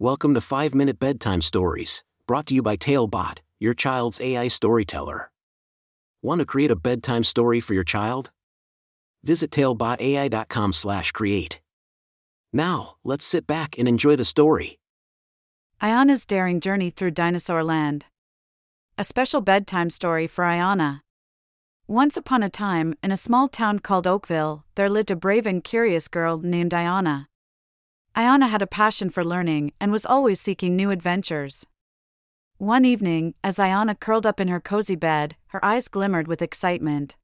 Welcome to 5 Minute Bedtime Stories, brought to you by Talebot, your child's AI storyteller. Want to create a bedtime story for your child? Visit talebotai.com/create. Now, let's sit back and enjoy the story. Ayana's daring journey through dinosaur land. A special bedtime story for Ayana. Once upon a time, in a small town called Oakville, there lived a brave and curious girl named Ayana. Ayana had a passion for learning and was always seeking new adventures. One evening, as Ayana curled up in her cozy bed, her eyes glimmered with excitement.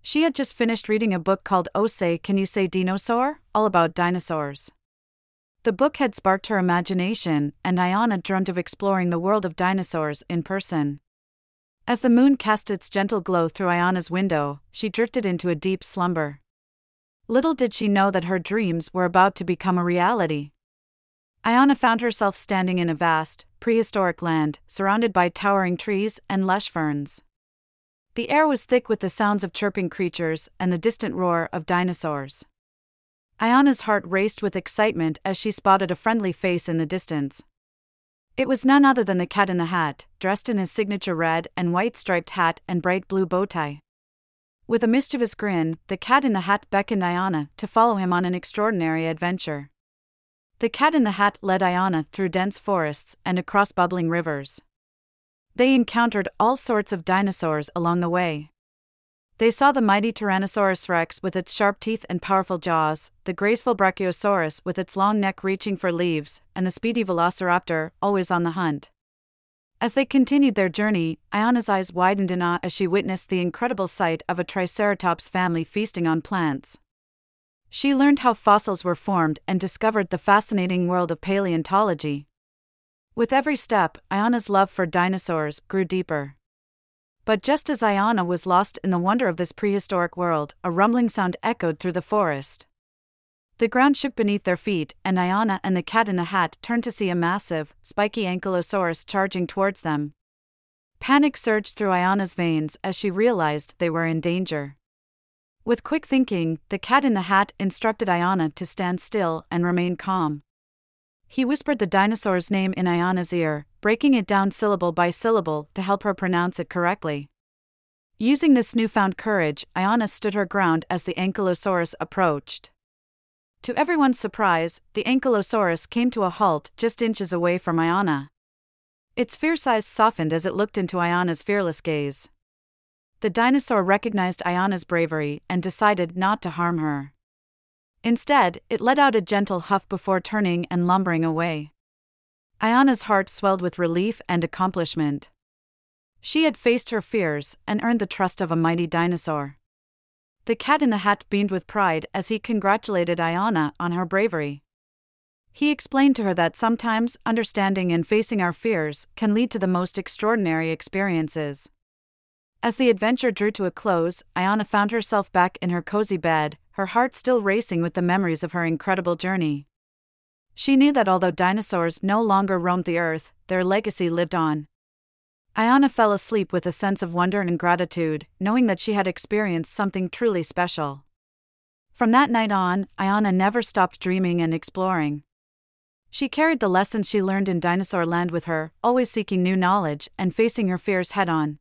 She had just finished reading a book called Oh Say Can You Say Dinosaur? all about dinosaurs. The book had sparked her imagination, and Ayana dreamt of exploring the world of dinosaurs in person. As the moon cast its gentle glow through Ayana's window, she drifted into a deep slumber. Little did she know that her dreams were about to become a reality. Ayana found herself standing in a vast, prehistoric land, surrounded by towering trees and lush ferns. The air was thick with the sounds of chirping creatures and the distant roar of dinosaurs. Ayana's heart raced with excitement as she spotted a friendly face in the distance. It was none other than the cat in the hat, dressed in his signature red and white striped hat and bright blue bow tie. With a mischievous grin, the cat in the hat beckoned Ayana to follow him on an extraordinary adventure. The cat in the hat led Ayana through dense forests and across bubbling rivers. They encountered all sorts of dinosaurs along the way. They saw the mighty Tyrannosaurus rex with its sharp teeth and powerful jaws, the graceful Brachiosaurus with its long neck reaching for leaves, and the speedy Velociraptor, always on the hunt. As they continued their journey, Ayana's eyes widened in awe as she witnessed the incredible sight of a Triceratops family feasting on plants. She learned how fossils were formed and discovered the fascinating world of paleontology. With every step, Ayana's love for dinosaurs grew deeper. But just as Ayana was lost in the wonder of this prehistoric world, a rumbling sound echoed through the forest. The ground shook beneath their feet, and Ayana and the cat in the hat turned to see a massive, spiky ankylosaurus charging towards them. Panic surged through Ayana's veins as she realized they were in danger. With quick thinking, the cat in the hat instructed Ayana to stand still and remain calm. He whispered the dinosaur's name in Ayana's ear, breaking it down syllable by syllable to help her pronounce it correctly. Using this newfound courage, Ayana stood her ground as the ankylosaurus approached. To everyone's surprise, the Ankylosaurus came to a halt just inches away from Ayana. Its fierce eyes softened as it looked into Ayana's fearless gaze. The dinosaur recognized Ayana's bravery and decided not to harm her. Instead, it let out a gentle huff before turning and lumbering away. Ayana's heart swelled with relief and accomplishment. She had faced her fears and earned the trust of a mighty dinosaur. The cat in the hat beamed with pride as he congratulated Ayana on her bravery. He explained to her that sometimes understanding and facing our fears can lead to the most extraordinary experiences. As the adventure drew to a close, Ayana found herself back in her cozy bed, her heart still racing with the memories of her incredible journey. She knew that although dinosaurs no longer roamed the earth, their legacy lived on. Ayana fell asleep with a sense of wonder and gratitude, knowing that she had experienced something truly special. From that night on, Ayana never stopped dreaming and exploring. She carried the lessons she learned in Dinosaur Land with her, always seeking new knowledge and facing her fears head on.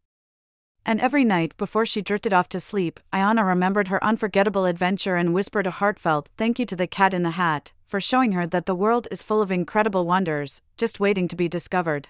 And every night before she drifted off to sleep, Ayana remembered her unforgettable adventure and whispered a heartfelt thank you to the cat in the hat for showing her that the world is full of incredible wonders, just waiting to be discovered.